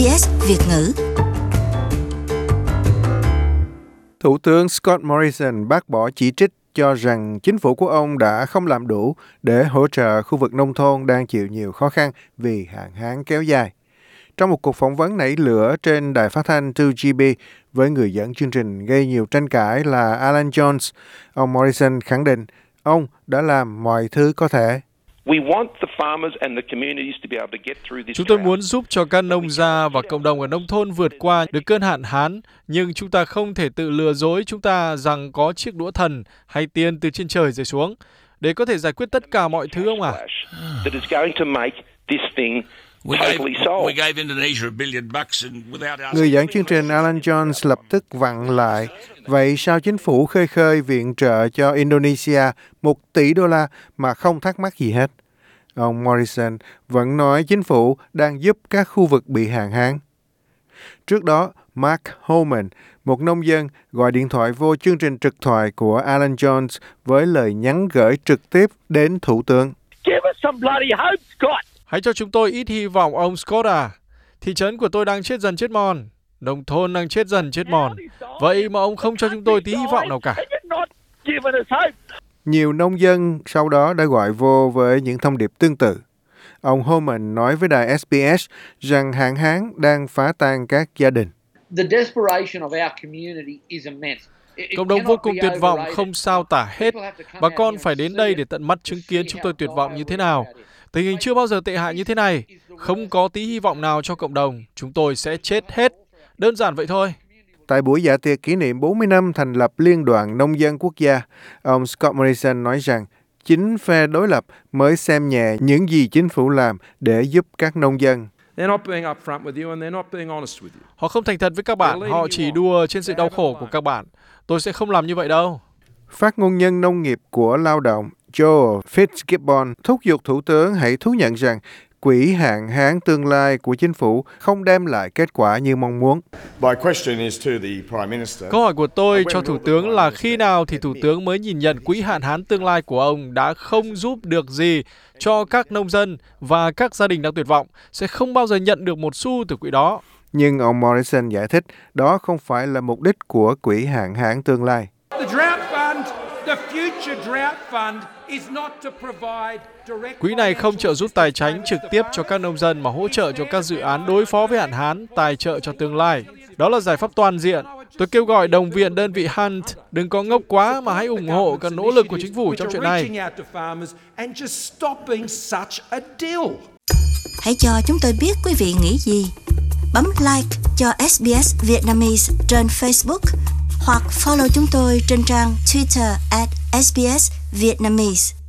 SBS Việt ngữ. Thủ tướng Scott Morrison bác bỏ chỉ trích cho rằng chính phủ của ông đã không làm đủ để hỗ trợ khu vực nông thôn đang chịu nhiều khó khăn vì hạn hán kéo dài. Trong một cuộc phỏng vấn nảy lửa trên đài phát thanh 2GB với người dẫn chương trình gây nhiều tranh cãi là Alan Jones, ông Morrison khẳng định ông đã làm mọi thứ có thể Chúng tôi muốn giúp cho các nông gia và cộng đồng ở nông thôn vượt qua được cơn hạn hán, nhưng chúng ta không thể tự lừa dối chúng ta rằng có chiếc đũa thần hay tiền từ trên trời rơi xuống để có thể giải quyết tất cả mọi thứ không ạ? Người dẫn chương trình Alan Jones lập tức vặn lại. Vậy sao chính phủ khơi khơi viện trợ cho Indonesia một tỷ đô la mà không thắc mắc gì hết? Ông Morrison vẫn nói chính phủ đang giúp các khu vực bị hạn hán. Trước đó, Mark Holman, một nông dân, gọi điện thoại vô chương trình trực thoại của Alan Jones với lời nhắn gửi trực tiếp đến Thủ tướng. Hãy cho chúng tôi ít hy vọng ông Scott à. Thị trấn của tôi đang chết dần chết mòn. Nông thôn đang chết dần chết mòn. Vậy mà ông không cho chúng tôi tí hy vọng nào cả. Nhiều nông dân sau đó đã gọi vô với những thông điệp tương tự. Ông Holman nói với đài SBS rằng hạn hán đang phá tan các gia đình. Cộng đồng vô cùng tuyệt vọng, không sao tả hết. Bà con phải đến đây để tận mắt chứng kiến chúng tôi tuyệt vọng như thế nào. Tình hình chưa bao giờ tệ hại như thế này. Không có tí hy vọng nào cho cộng đồng. Chúng tôi sẽ chết hết. Đơn giản vậy thôi. Tại buổi dạ tiệc kỷ niệm 40 năm thành lập Liên đoàn Nông dân Quốc gia, ông Scott Morrison nói rằng chính phe đối lập mới xem nhẹ những gì chính phủ làm để giúp các nông dân. Họ không thành thật với các bạn, họ chỉ đùa trên sự đau khổ của các bạn. Tôi sẽ không làm như vậy đâu. Phát ngôn nhân nông nghiệp của lao động Joe Fitzgibbon thúc giục Thủ tướng hãy thú nhận rằng quỹ hạn hán tương lai của chính phủ không đem lại kết quả như mong muốn. Câu hỏi của tôi cho Thủ tướng là khi nào thì Thủ tướng mới nhìn nhận quỹ hạn hán tương lai của ông đã không giúp được gì cho các nông dân và các gia đình đang tuyệt vọng, sẽ không bao giờ nhận được một xu từ quỹ đó. Nhưng ông Morrison giải thích đó không phải là mục đích của quỹ hạn hán tương lai. Quỹ này không trợ giúp tài chính trực tiếp cho các nông dân mà hỗ trợ cho các dự án đối phó với hạn hán, tài trợ cho tương lai. Đó là giải pháp toàn diện. Tôi kêu gọi đồng viện đơn vị Hunt đừng có ngốc quá mà hãy ủng hộ các nỗ lực của chính phủ trong chuyện này. Hãy cho chúng tôi biết quý vị nghĩ gì. Bấm like cho SBS Vietnamese trên Facebook hoặc follow chúng tôi trên trang Twitter at SBS Vietnamese.